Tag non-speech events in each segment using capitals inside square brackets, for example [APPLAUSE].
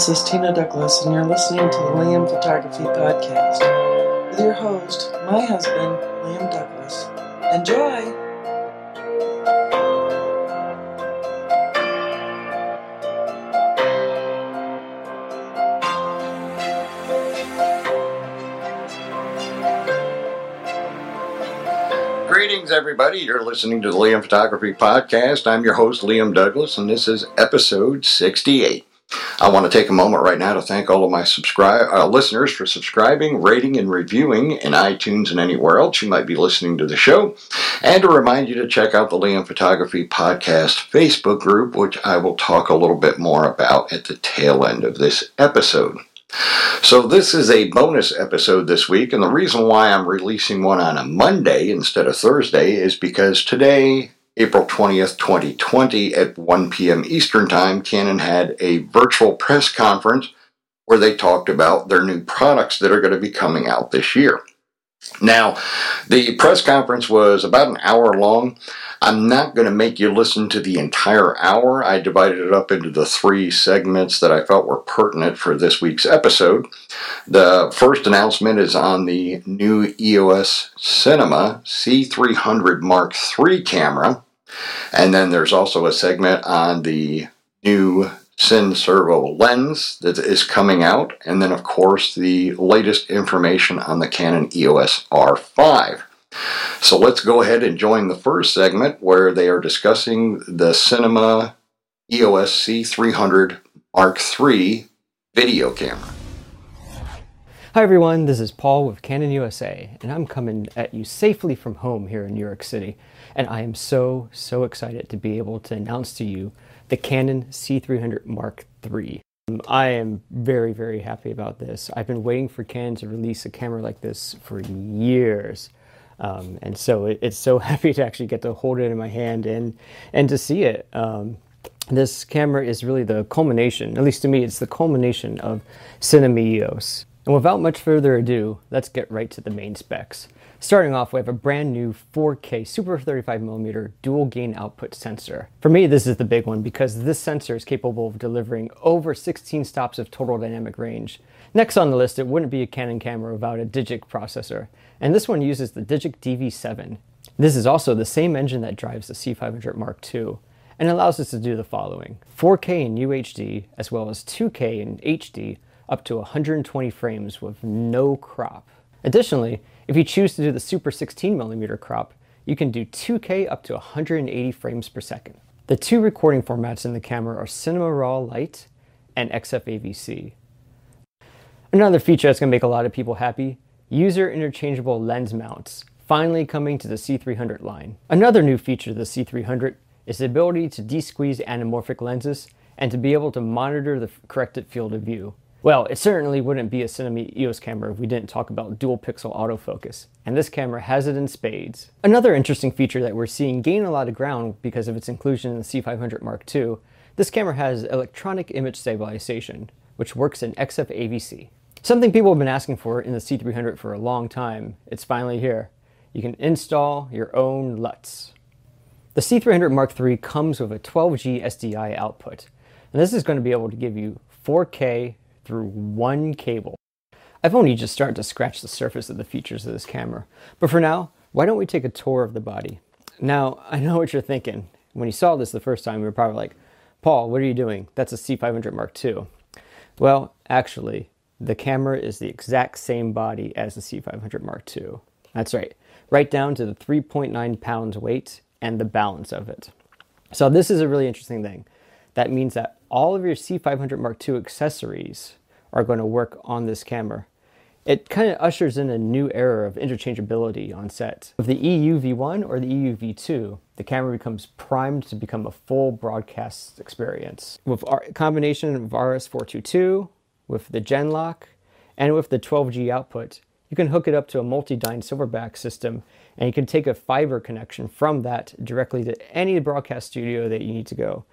This is Tina Douglas, and you're listening to the Liam Photography Podcast with your host, my husband, Liam Douglas. Enjoy! Greetings, everybody. You're listening to the Liam Photography Podcast. I'm your host, Liam Douglas, and this is episode 68. I want to take a moment right now to thank all of my subscribe uh, listeners for subscribing, rating, and reviewing in iTunes and anywhere else you might be listening to the show, and to remind you to check out the Liam Photography Podcast Facebook group, which I will talk a little bit more about at the tail end of this episode. So, this is a bonus episode this week, and the reason why I'm releasing one on a Monday instead of Thursday is because today, April 20th, 2020, at 1 p.m. Eastern Time, Canon had a virtual press conference where they talked about their new products that are going to be coming out this year. Now, the press conference was about an hour long. I'm not going to make you listen to the entire hour. I divided it up into the three segments that I felt were pertinent for this week's episode. The first announcement is on the new EOS Cinema C300 Mark III camera. And then there's also a segment on the new Cine Servo lens that is coming out, and then, of course, the latest information on the Canon EOS R5. So let's go ahead and join the first segment where they are discussing the Cinema EOS C300 Mark III video camera. Hi everyone, this is Paul with Canon USA, and I'm coming at you safely from home here in New York City. And I am so, so excited to be able to announce to you the Canon C300 Mark III. I am very, very happy about this. I've been waiting for Canon to release a camera like this for years. Um, and so it, it's so [LAUGHS] happy to actually get to hold it in my hand and, and to see it. Um, this camera is really the culmination, at least to me, it's the culmination of Cinema EOS. And without much further ado, let's get right to the main specs. Starting off, we have a brand new 4K Super 35mm dual gain output sensor. For me, this is the big one because this sensor is capable of delivering over 16 stops of total dynamic range. Next on the list, it wouldn't be a Canon camera without a Digic processor, and this one uses the Digic DV7. This is also the same engine that drives the C500 Mark II and allows us to do the following 4K in UHD as well as 2K in HD up to 120 frames with no crop. Additionally, if you choose to do the Super 16mm crop, you can do 2K up to 180 frames per second. The two recording formats in the camera are Cinema Raw Lite and XFAVC. Another feature that's going to make a lot of people happy, user interchangeable lens mounts, finally coming to the C300 line. Another new feature of the C300 is the ability to de-squeeze anamorphic lenses and to be able to monitor the corrected field of view. Well, it certainly wouldn't be a Cinema EOS camera if we didn't talk about dual pixel autofocus, and this camera has it in spades. Another interesting feature that we're seeing gain a lot of ground because of its inclusion in the C500 Mark II, this camera has electronic image stabilization, which works in XF AVC. Something people have been asking for in the C300 for a long time, it's finally here. You can install your own LUTs. The C300 Mark III comes with a 12G SDI output, and this is going to be able to give you 4K through one cable. I've only just started to scratch the surface of the features of this camera, but for now, why don't we take a tour of the body? Now, I know what you're thinking. When you saw this the first time, you were probably like, Paul, what are you doing? That's a C500 Mark II. Well, actually, the camera is the exact same body as the C500 Mark II. That's right, right down to the 3.9 pounds weight and the balance of it. So this is a really interesting thing. That means that all of your C500 Mark II accessories are going to work on this camera. It kind of ushers in a new era of interchangeability on set. With the EUV1 or the EUV2, the camera becomes primed to become a full broadcast experience. With our combination of RS422, with the Genlock, and with the 12G output, you can hook it up to a multi-dyne silverback system and you can take a fiber connection from that directly to any broadcast studio that you need to go.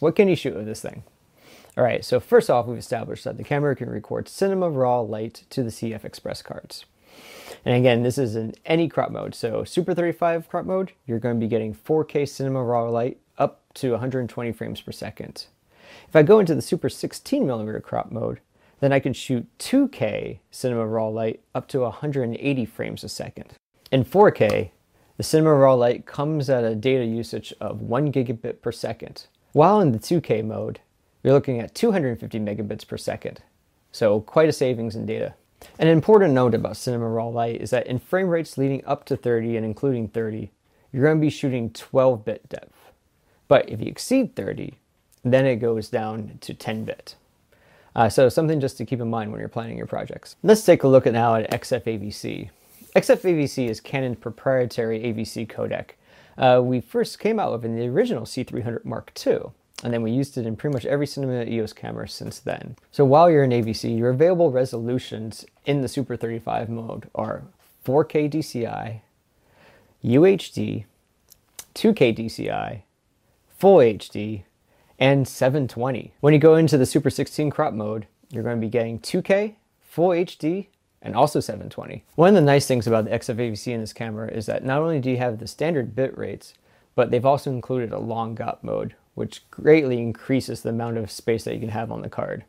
What can you shoot with this thing? All right, so first off, we've established that the camera can record Cinema Raw light to the CF Express cards. And again, this is in any crop mode. So Super 35 crop mode, you're going to be getting 4K cinema raw light up to 120 frames per second. If I go into the Super 16 millimeter crop mode, then I can shoot 2K cinema raw light up to 180 frames a second. In 4K, the cinema raw light comes at a data usage of 1 gigabit per second. While in the 2K mode, you're looking at 250 megabits per second. So quite a savings in data. An important note about cinema raw light is that in frame rates leading up to 30 and including 30, you're going to be shooting 12 bit depth. But if you exceed 30, then it goes down to 10 bit. Uh, so something just to keep in mind when you're planning your projects. Let's take a look at now at XFAVC. XFAVC is Canon's proprietary AVC codec. Uh, we first came out with in the original C300 Mark II and then we used it in pretty much every Cinema EOS camera since then. So while you're in AVC, your available resolutions in the Super 35 mode are 4K DCI, UHD, 2K DCI, Full HD, and 720. When you go into the Super 16 crop mode, you're going to be getting 2K, Full HD, and also 720. One of the nice things about the XFAVC in this camera is that not only do you have the standard bit rates, but they've also included a long GOP mode, which greatly increases the amount of space that you can have on the card.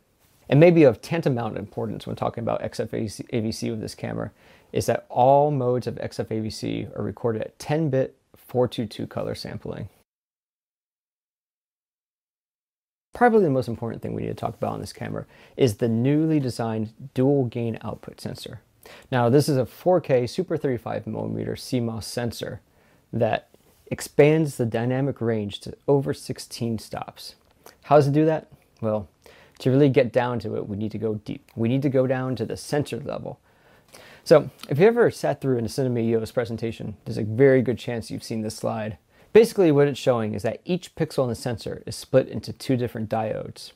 And maybe of tantamount importance when talking about XFAVC with this camera is that all modes of XFAVC are recorded at 10-bit 422 color sampling. Probably the most important thing we need to talk about on this camera is the newly designed dual gain output sensor. Now this is a 4K Super 35mm CMOS sensor that expands the dynamic range to over 16 stops. How does it do that? Well, to really get down to it, we need to go deep. We need to go down to the sensor level. So, if you ever sat through a Cinema EOS presentation, there's a very good chance you've seen this slide. Basically, what it's showing is that each pixel in the sensor is split into two different diodes.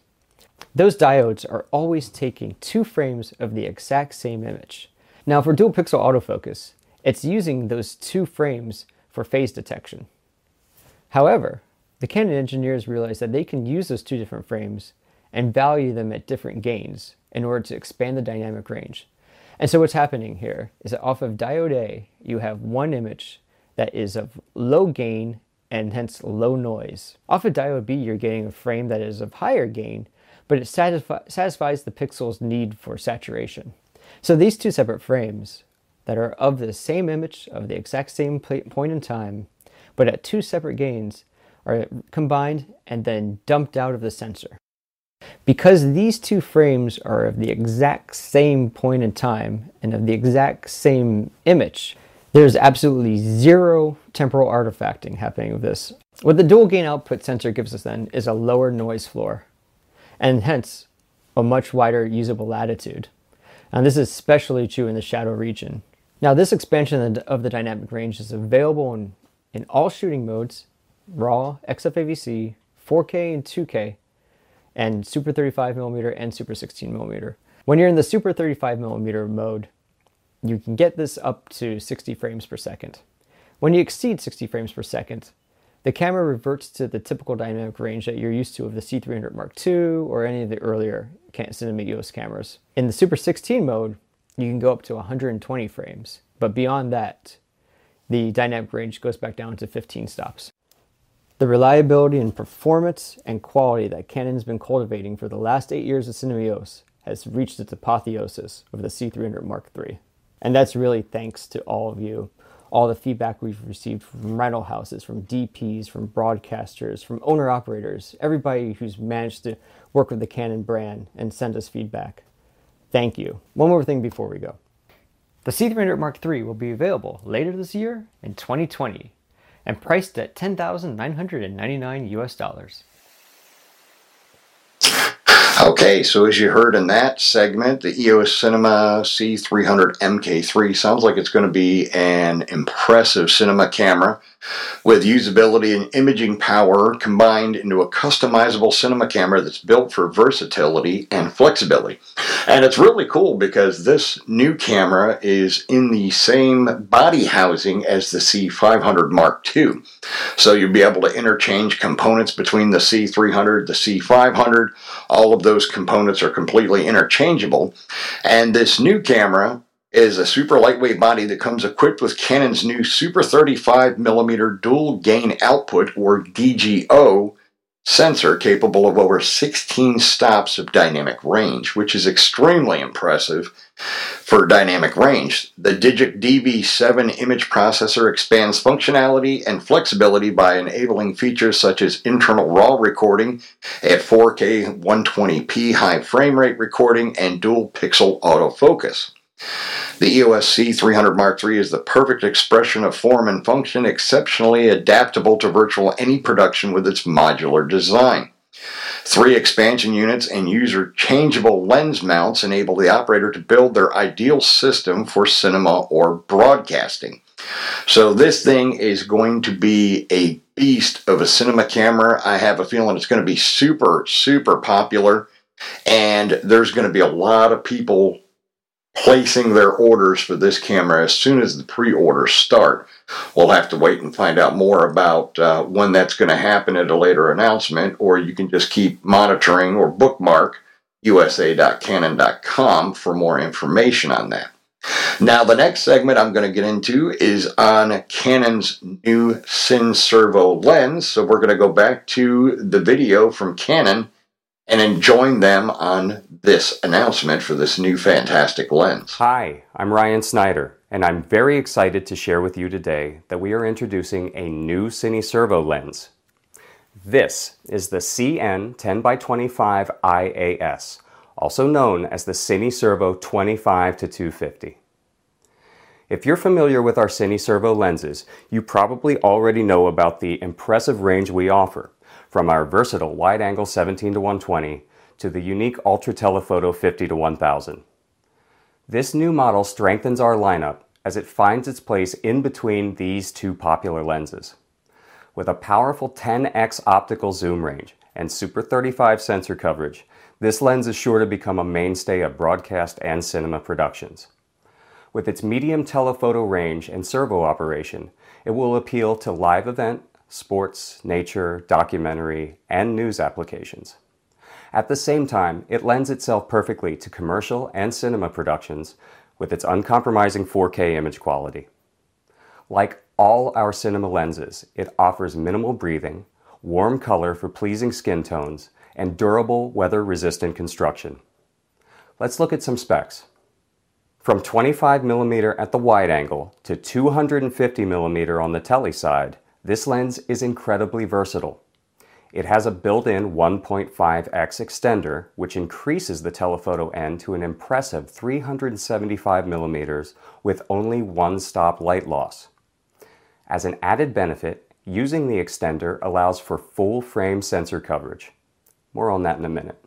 Those diodes are always taking two frames of the exact same image. Now, for dual pixel autofocus, it's using those two frames for phase detection. However, the Canon engineers realized that they can use those two different frames and value them at different gains in order to expand the dynamic range. And so what's happening here is that off of diode A, you have one image that is of low gain and hence low noise. Off of diode B, you're getting a frame that is of higher gain, but it satisfi- satisfies the pixel's need for saturation. So these two separate frames that are of the same image of the exact same point in time, but at two separate gains, are combined and then dumped out of the sensor. Because these two frames are of the exact same point in time and of the exact same image, there's absolutely zero temporal artifacting happening with this. What the dual gain output sensor gives us then is a lower noise floor, and hence a much wider usable latitude. And this is especially true in the shadow region, now this expansion of the dynamic range is available in, in all shooting modes, RAW, XFAVC, 4K and 2K, and Super 35mm and Super 16mm. When you're in the Super 35mm mode, you can get this up to 60 frames per second. When you exceed 60 frames per second, the camera reverts to the typical dynamic range that you're used to of the C300 Mark II or any of the earlier Cinema EOS cameras. In the Super 16 mode, you can go up to 120 frames. But beyond that, the dynamic range goes back down to 15 stops. The reliability and performance and quality that Canon's been cultivating for the last eight years of Cinema EOS has reached its apotheosis with the C300 Mark III. And that's really thanks to all of you, all the feedback we've received from rental houses, from DPs, from broadcasters, from owner operators, everybody who's managed to work with the Canon brand and send us feedback. Thank you. One more thing before we go. The C300 Mark III will be available later this year in 2020 and priced at 10,999 US dollars. Okay, so as you heard in that segment, the EOS Cinema C300 MK3 sounds like it's going to be an impressive cinema camera with usability and imaging power combined into a customizable cinema camera that's built for versatility and flexibility. And it's really cool because this new camera is in the same body housing as the C500 Mark II. So you'll be able to interchange components between the C300, the C500. All of those components are completely interchangeable. And this new camera is a super lightweight body that comes equipped with Canon's new Super 35mm dual gain output, or DGO, sensor capable of over 16 stops of dynamic range, which is extremely impressive for dynamic range. The Digic DV7 image processor expands functionality and flexibility by enabling features such as internal RAW recording at 4K 120p high frame rate recording and dual pixel autofocus. The EOS C300 Mark III is the perfect expression of form and function, exceptionally adaptable to virtual any production with its modular design. Three expansion units and user changeable lens mounts enable the operator to build their ideal system for cinema or broadcasting. So, this thing is going to be a beast of a cinema camera. I have a feeling it's going to be super, super popular, and there's going to be a lot of people placing their orders for this camera as soon as the pre-orders start. We'll have to wait and find out more about uh, when that's going to happen at a later announcement, or you can just keep monitoring or bookmark usa.canon.com for more information on that. Now, the next segment I'm going to get into is on Canon's new Cine Servo lens. So we're going to go back to the video from Canon and then join them on this announcement for this new fantastic lens. Hi, I'm Ryan Snyder, and I'm very excited to share with you today that we are introducing a new Cineservo lens. This is the CN 10x25 IAS, also known as the Cineservo 25 to 250. If you're familiar with our Cineservo lenses, you probably already know about the impressive range we offer from our versatile wide angle 17 to 120 to the unique ultra telephoto 50 to 1000. This new model strengthens our lineup as it finds its place in between these two popular lenses. With a powerful 10x optical zoom range and Super 35 sensor coverage, this lens is sure to become a mainstay of broadcast and cinema productions. With its medium telephoto range and servo operation, it will appeal to live event, sports, nature, documentary, and news applications. At the same time, it lends itself perfectly to commercial and cinema productions with its uncompromising 4K image quality. Like all our cinema lenses, it offers minimal breathing, warm color for pleasing skin tones, and durable weather-resistant construction. Let's look at some specs. From 25mm at the wide angle to 250mm on the tele side, this lens is incredibly versatile. It has a built-in 1.5x extender, which increases the telephoto end to an impressive 375 millimeters with only one stop light loss. As an added benefit, using the extender allows for full frame sensor coverage. More on that in a minute.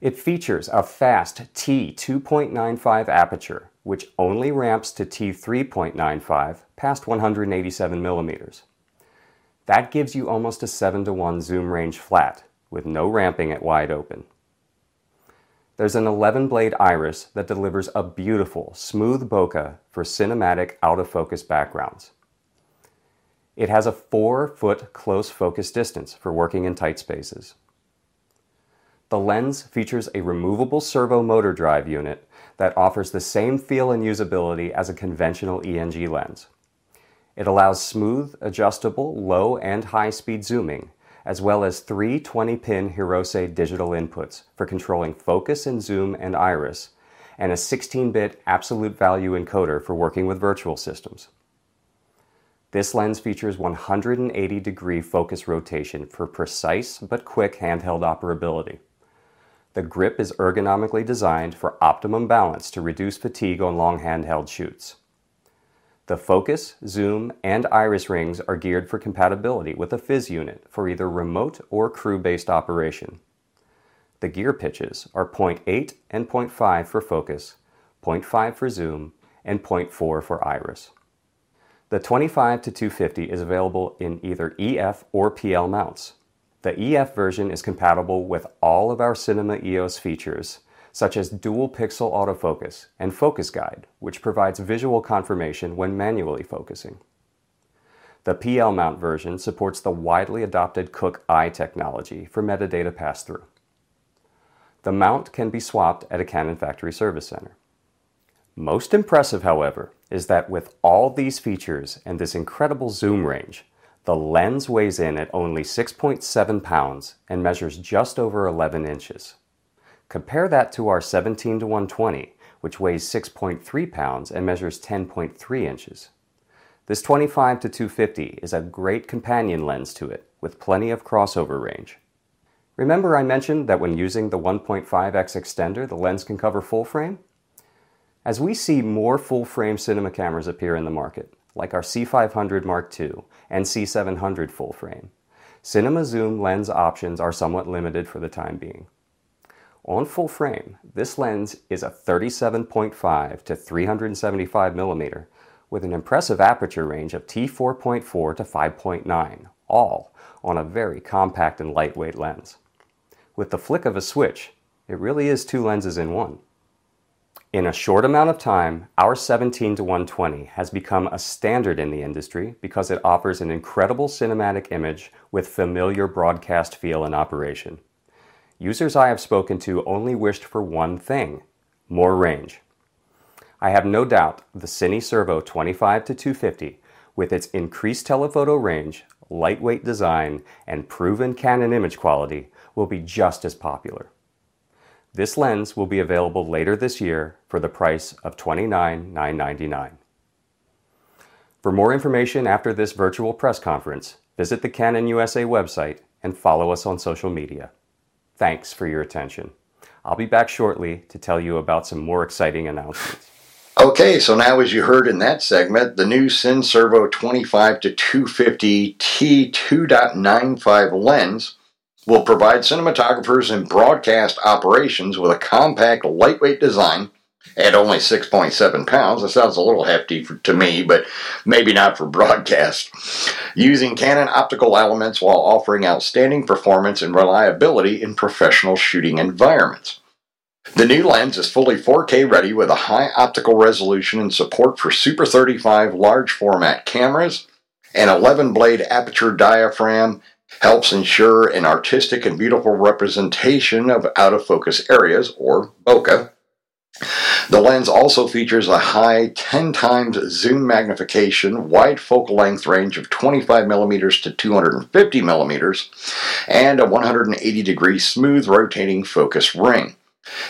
It features a fast t2.95 aperture, which only ramps to t3.95 past 187 millimeters. That gives you almost a 7 to 1 zoom range flat, with no ramping at wide open. There's an 11 blade iris that delivers a beautiful, smooth bokeh for cinematic out of focus backgrounds. It has a 4 foot close focus distance for working in tight spaces. The lens features a removable servo motor drive unit that offers the same feel and usability as a conventional ENG lens. It allows smooth, adjustable, low and high speed zooming, as well as three 20 pin Hirose digital inputs for controlling focus and zoom and iris, and a 16 bit absolute value encoder for working with virtual systems. This lens features 180 degree focus rotation for precise but quick handheld operability. The grip is ergonomically designed for optimum balance to reduce fatigue on long handheld shoots. The focus, zoom, and iris rings are geared for compatibility with a FIZ unit for either remote or crew-based operation. The gear pitches are 0.8 and 0.5 for focus, 0.5 for zoom, and 0.4 for iris. The 25 to 250 is available in either EF or PL mounts. The EF version is compatible with all of our Cinema EOS features, such as dual pixel autofocus and focus guide, which provides visual confirmation when manually focusing. The PL mount version supports the widely adopted Cooke /i technology for metadata pass-through. The mount can be swapped at a Canon factory service center. Most impressive, however, is that with all these features and this incredible zoom range, the lens weighs in at only 6.7 pounds and measures just over 11 inches. Compare that to our 17 to 120, which weighs 6.3 pounds and measures 10.3 inches. This 25 to 250 is a great companion lens to it, with plenty of crossover range. Remember I mentioned that when using the 1.5x extender, the lens can cover full frame? As we see more full frame cinema cameras appear in the market, like our C500 Mark II and C700 full frame, cinema zoom lens options are somewhat limited for the time being. On full frame, this lens is a 37.5 to 375 millimeter with an impressive aperture range of t4.4 to 5.9, all on a very compact and lightweight lens. With the flick of a switch, it really is two lenses in one. In a short amount of time, our 17 to 120 has become a standard in the industry because it offers an incredible cinematic image with familiar broadcast feel and operation. Users I have spoken to only wished for one thing more range. I have no doubt the Cine Servo 25 to 250, with its increased telephoto range, lightweight design, and proven Canon image quality, will be just as popular. This lens will be available later this year for the price of $29,999. For more information after this virtual press conference, visit the Canon USA website and follow us on social media. Thanks for your attention. I'll be back shortly to tell you about some more exciting announcements. Okay, so now as you heard in that segment, the new Cine Servo 25 to 250 T2.95 lens will provide cinematographers and broadcast operations with a compact, lightweight design at only 6.7 pounds. That sounds a little hefty for, to me, but maybe not for [LAUGHS] broadcast. Using Canon optical elements while offering outstanding performance and reliability in professional shooting environments. The new lens is fully 4K ready with a high optical resolution and support for Super 35 large format cameras. An 11 blade aperture diaphragm helps ensure an artistic and beautiful representation of out of focus areas, or bokeh. The lens also features a high 10 times zoom magnification, wide focal length range of 25 millimeters to 250 millimeters, and a 180 degree smooth rotating focus ring.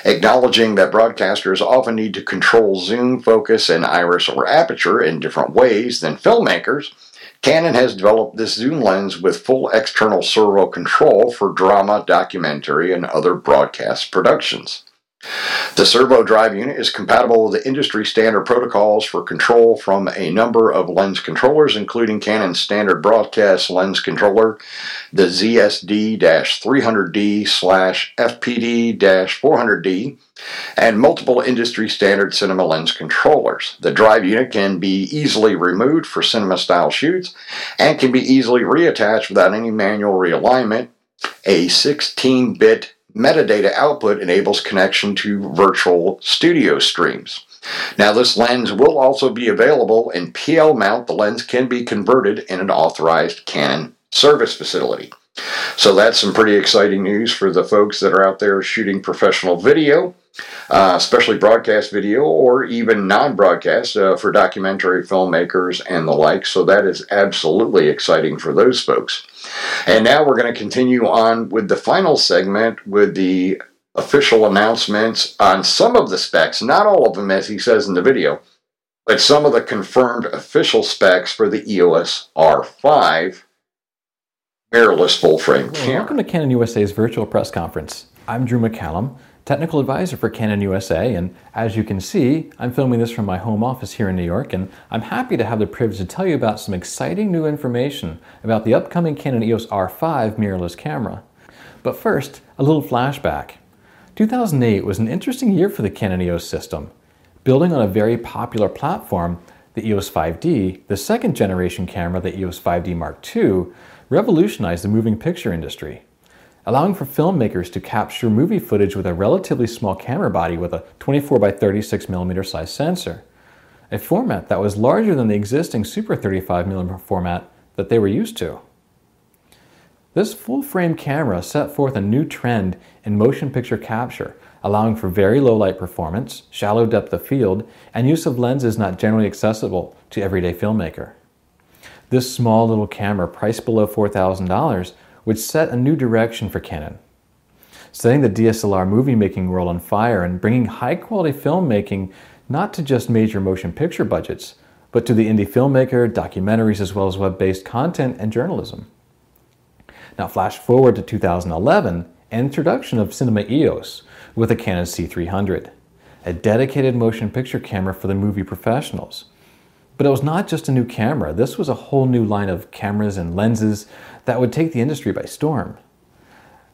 Acknowledging that broadcasters often need to control zoom, focus, and iris or aperture in different ways than filmmakers, Canon has developed this zoom lens with full external servo control for drama, documentary, and other broadcast productions. The servo drive unit is compatible with the industry standard protocols for control from a number of lens controllers, including Canon's standard broadcast lens controller, the ZSD-300D FPD-400D, and multiple industry standard cinema lens controllers. The drive unit can be easily removed for cinema style shoots and can be easily reattached without any manual realignment. A 16 bit metadata output enables connection to virtual studio streams. Now, this lens will also be available in PL mount. The lens can be converted in an authorized Canon service facility. So, that's some pretty exciting news for the folks that are out there shooting professional video, uh, especially broadcast video or even non broadcast uh, for documentary filmmakers and the like. So, that is absolutely exciting for those folks. And now we're going to continue on with the final segment with the official announcements on some of the specs, not all of them, as he says in the video, but some of the confirmed official specs for the EOS R5 mirrorless full frame camera. Welcome to Canon USA's virtual press conference. I'm Drew McCallum, technical advisor for Canon USA, and as you can see, I'm filming this from my home office here in New York, and I'm happy to have the privilege to tell you about some exciting new information about the upcoming Canon EOS R5 mirrorless camera. But first, a little flashback. 2008 was an interesting year for the Canon EOS system. Building on a very popular platform, the EOS 5D, the second generation camera, the EOS 5D Mark II, revolutionized the moving picture industry allowing for filmmakers to capture movie footage with a relatively small camera body with a 24 by 36 millimeter size sensor, a format that was larger than the existing Super 35 millimeter format that they were used to. This full frame camera set forth a new trend in motion picture capture, allowing for very low light performance, shallow depth of field, and use of lenses not generally accessible to everyday filmmaker. This small little camera, priced below $4,000, would set a new direction for Canon, setting the DSLR movie making world on fire and bringing high quality filmmaking not to just major motion picture budgets, but to the indie filmmaker, documentaries, as well as web based content and journalism. Now, flash forward to 2011, introduction of Cinema EOS with the Canon C300, a dedicated motion picture camera for the movie professionals. But it was not just a new camera, this was a whole new line of cameras and lenses that would take the industry by storm.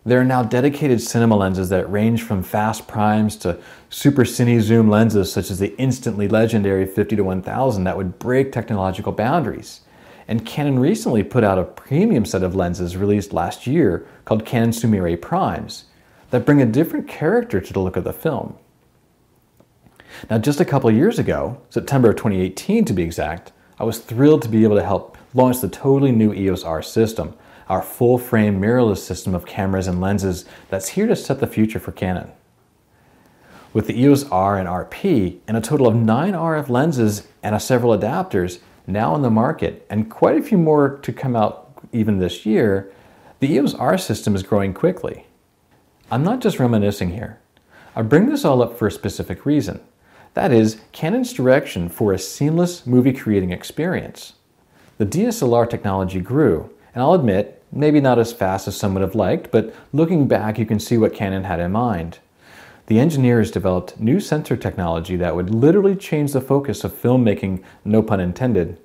There are now dedicated cinema lenses that range from fast primes to super cine zoom lenses such as the instantly legendary 50 to 1000 that would break technological boundaries. And Canon recently put out a premium set of lenses released last year called Canon Sumire Primes that bring a different character to the look of the film. Now, just a couple years ago, September of 2018 to be exact, I was thrilled to be able to help launch the totally new EOS R system, our full frame mirrorless system of cameras and lenses that's here to set the future for Canon. With the EOS R and RP and a total of nine RF lenses and several adapters now in the market, and quite a few more to come out even this year, the EOS R system is growing quickly. I'm not just reminiscing here. I bring this all up for a specific reason. That is, Canon's direction for a seamless movie creating experience. The DSLR technology grew, and I'll admit, maybe not as fast as some would have liked, but looking back, you can see what Canon had in mind. The engineers developed new sensor technology that would literally change the focus of filmmaking, no pun intended.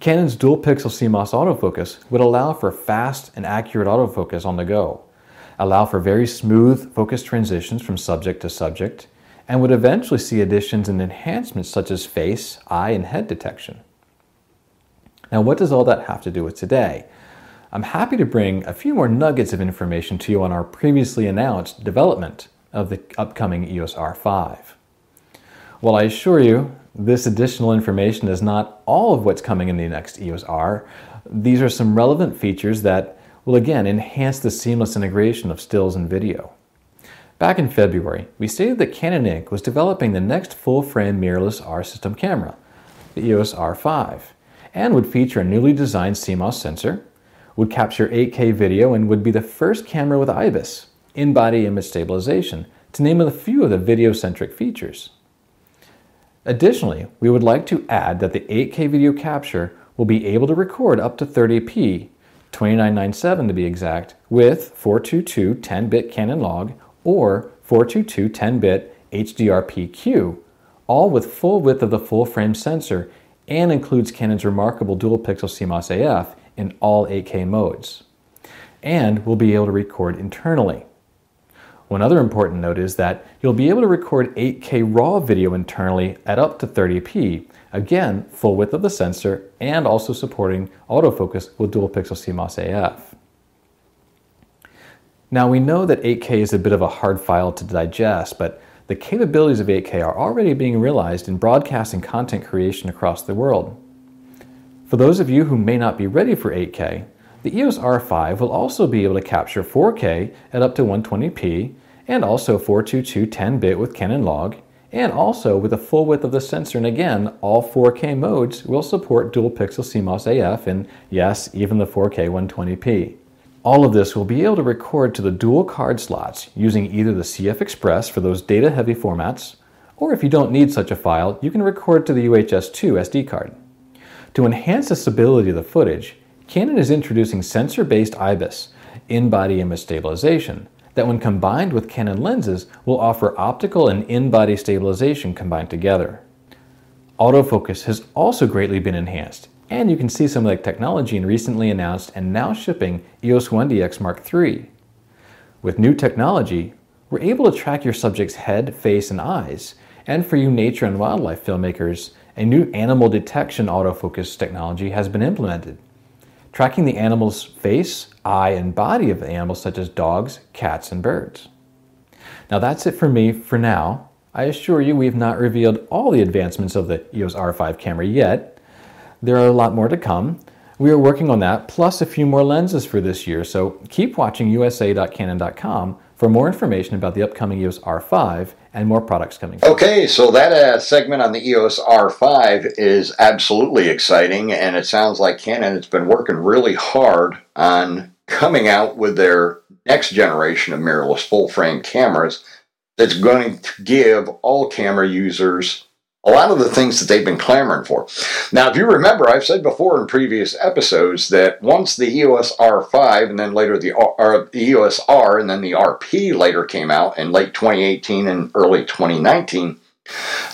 Canon's dual pixel CMOS autofocus would allow for fast and accurate autofocus on the go, allow for very smooth focus transitions from subject to subject, and would eventually see additions and enhancements such as face, eye, and head detection. Now, what does all that have to do with today? I'm happy to bring a few more nuggets of information to you on our previously announced development of the upcoming EOS R5. While I assure you, this additional information is not all of what's coming in the next EOS R, these are some relevant features that will again enhance the seamless integration of stills and video. Back in February, we stated that Canon Inc. was developing the next full frame mirrorless R system camera, the EOS R5, and would feature a newly designed CMOS sensor, would capture 8K video, and would be the first camera with IBIS, in body image stabilization, to name a few of the video centric features. Additionally, we would like to add that the 8K video capture will be able to record up to 30p, 2997 to be exact, with 422 10 bit Canon log or 422 10-bit HDR-PQ, all with full width of the full frame sensor and includes Canon's remarkable dual pixel CMOS AF in all 8K modes, and we'll be able to record internally. One other important note is that you'll be able to record 8K RAW video internally at up to 30p, again, full width of the sensor and also supporting autofocus with dual pixel CMOS AF. Now we know that 8K is a bit of a hard file to digest, but the capabilities of 8K are already being realized in broadcasting content creation across the world. For those of you who may not be ready for 8K, the EOS R5 will also be able to capture 4K at up to 120p and also 422 10-bit with Canon log and also with the full width of the sensor and again all 4K modes will support dual pixel CMOS AF and yes even the 4K 120p. All of this will be able to record to the dual card slots using either the CF Express for those data heavy formats, or if you don't need such a file, you can record to the UHS-2 SD card. To enhance the stability of the footage, Canon is introducing sensor-based IBIS, in-body image stabilization, that when combined with Canon lenses will offer optical and in-body stabilization combined together. Autofocus has also greatly been enhanced, and you can see some of the technology in recently announced and now shipping EOS 1DX Mark III. With new technology, we're able to track your subject's head, face, and eyes. And for you nature and wildlife filmmakers, a new animal detection autofocus technology has been implemented, tracking the animal's face, eye, and body of animals such as dogs, cats, and birds. Now that's it for me for now. I assure you we have not revealed all the advancements of the EOS R5 camera yet, there are a lot more to come. We are working on that, plus a few more lenses for this year, so keep watching USA.canon.com for more information about the upcoming EOS R5 and more products coming. Okay, so that uh, segment on the EOS R5 is absolutely exciting, and it sounds like Canon has been working really hard on coming out with their next generation of mirrorless full frame cameras that's going to give all camera users a lot of the things that they've been clamoring for. Now, if you remember, I've said before in previous episodes that once the EOS R5 and then later the, R, EOS R and then the RP later came out in late 2018 and early 2019,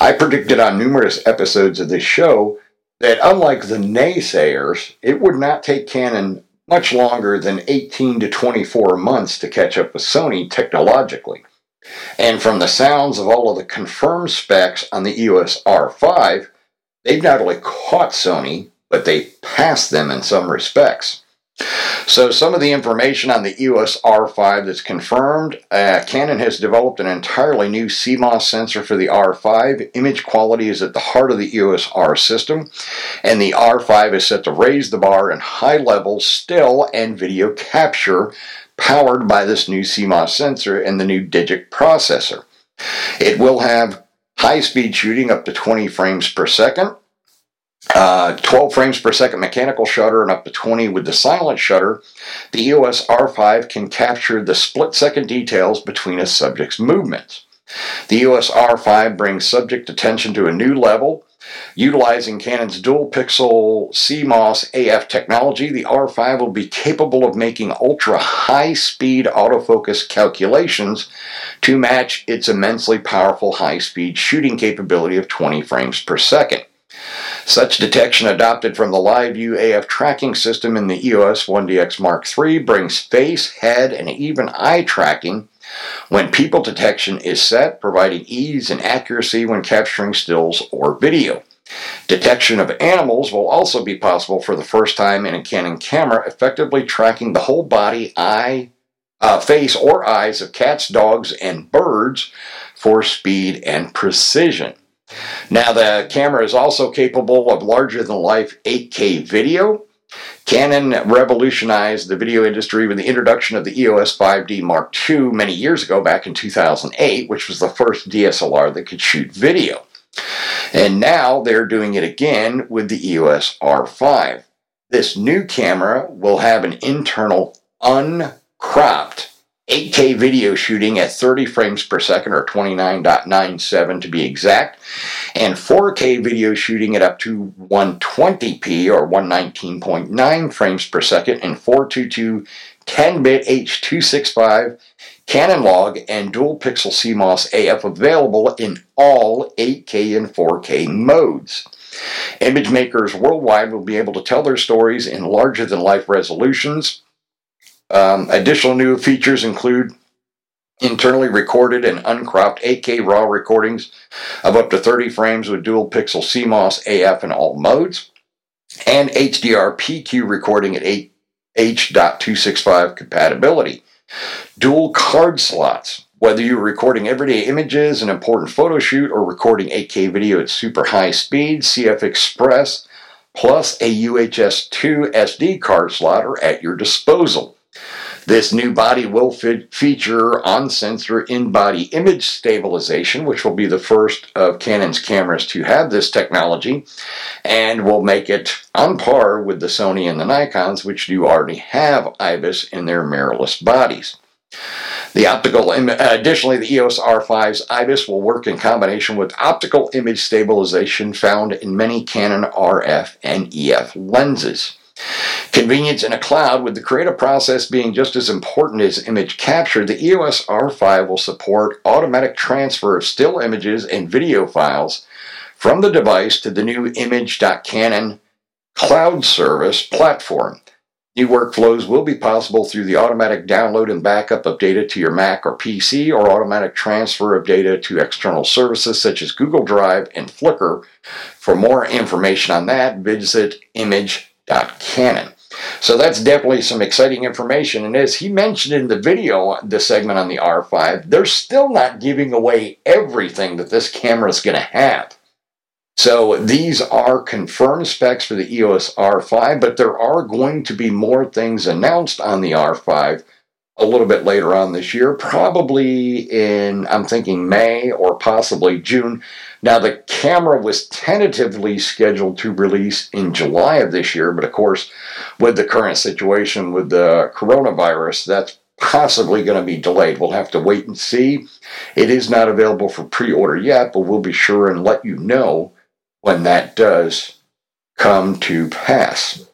I predicted on numerous episodes of this show that unlike the naysayers, it would not take Canon much longer than 18 to 24 months to catch up with Sony technologically. And from the sounds of all of the confirmed specs on the EOS R5, they've not only caught Sony, but they passed them in some respects. So, some of the information on the EOS R5 that's confirmed uh, Canon has developed an entirely new CMOS sensor for the R5. Image quality is at the heart of the EOS R system, and the R5 is set to raise the bar in high level still and video capture powered by this new CMOS sensor and the new Digic processor. It will have high speed shooting up to 20 frames per second, uh, 12 frames per second mechanical shutter, and up to 20 with the silent shutter. The EOS R5 can capture the split second details between a subject's movements. The EOS R5 brings subject attention to a new level Utilizing Canon's dual pixel CMOS AF technology, the R5 will be capable of making ultra high speed autofocus calculations to match its immensely powerful high speed shooting capability of 20 frames per second. Such detection adopted from the LiveView AF tracking system in the EOS 1DX Mark III brings face, head, and even eye tracking when people detection is set, providing ease and accuracy when capturing stills or video. Detection of animals will also be possible for the first time in a Canon camera, effectively tracking the whole body, eye, uh, face, or eyes of cats, dogs, and birds for speed and precision. Now, the camera is also capable of larger than life 8K video. Canon revolutionized the video industry with the introduction of the EOS 5D Mark II many years ago, back in 2008, which was the first DSLR that could shoot video. And now they're doing it again with the EOS R5. This new camera will have an internal uncropped 8K video shooting at 30 frames per second or 29.97 to be exact, and 4K video shooting at up to 120p or 119.9 frames per second in 422 10-bit H265 Canon log and dual pixel CMOS AF available in all 8K and 4K modes. Image makers worldwide will be able to tell their stories in larger than life resolutions um, additional new features include internally recorded and uncropped 8K RAW recordings of up to 30 frames with dual pixel CMOS AF in all modes, and HDR PQ recording at 8H.265 compatibility. Dual card slots. Whether you're recording everyday images, an important photo shoot, or recording 8K video at super high speed, CF Express plus a UHS 2 SD card slot are at your disposal. This new body will feature on sensor in body image stabilization, which will be the first of Canon's cameras to have this technology, and will make it on par with the Sony and the Nikons, which do already have IBIS in their mirrorless bodies. The optical, additionally, the EOS R5's IBIS will work in combination with optical image stabilization found in many Canon RF and EF lenses. Convenience in a cloud, with the creative process being just as important as image capture, the EOS R5 will support automatic transfer of still images and video files from the device to the new image.canon cloud service platform. New workflows will be possible through the automatic download and backup of data to your Mac or PC or automatic transfer of data to external services such as Google Drive and Flickr. For more information on that, visit image Canon. So that's definitely some exciting information. And as he mentioned in the video, the segment on the R5, they're still not giving away everything that this camera is going to have. So these are confirmed specs for the EOS R5, but there are going to be more things announced on the R5 a little bit later on this year, probably in, I'm thinking May or possibly June. Now, the camera was tentatively scheduled to release in July of this year, but of course, with the current situation with the coronavirus, that's possibly going to be delayed. We'll have to wait and see. It is not available for pre order yet, but we'll be sure and let you know when that does come to pass.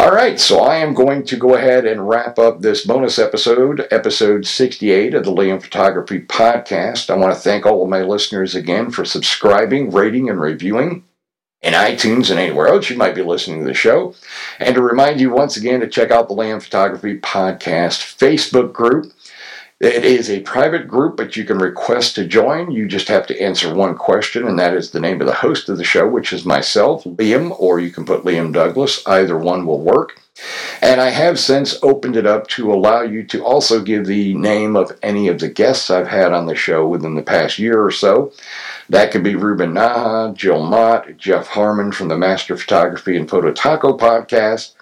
All right, so I am going to go ahead and wrap up this bonus episode, episode 68 of the Liam Photography Podcast. I want to thank all of my listeners again for subscribing, rating, and reviewing in iTunes and anywhere else you might be listening to the show. And to remind you once again to check out the Liam Photography Podcast Facebook group. It is a private group, but you can request to join. You just have to answer one question, and that is the name of the host of the show, which is myself, Liam, or you can put Liam Douglas. Either one will work. And I have since opened it up to allow you to also give the name of any of the guests I've had on the show within the past year or so. That could be Ruben Naha, Jill Mott, Jeff Harmon from the Master Photography and Photo Taco podcast,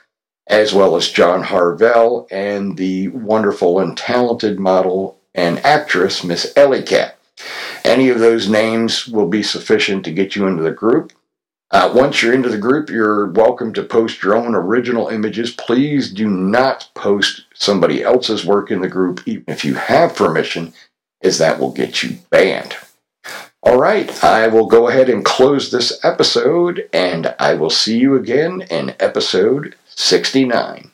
as well as John Harvell and the wonderful and talented model and actress, Miss Ellie Cat. Any of those names will be sufficient to get you into the group. Uh, once you're into the group, you're welcome to post your own original images. Please do not post somebody else's work in the group, even if you have permission, as that will get you banned. All right, I will go ahead and close this episode, and I will see you again in episode 69.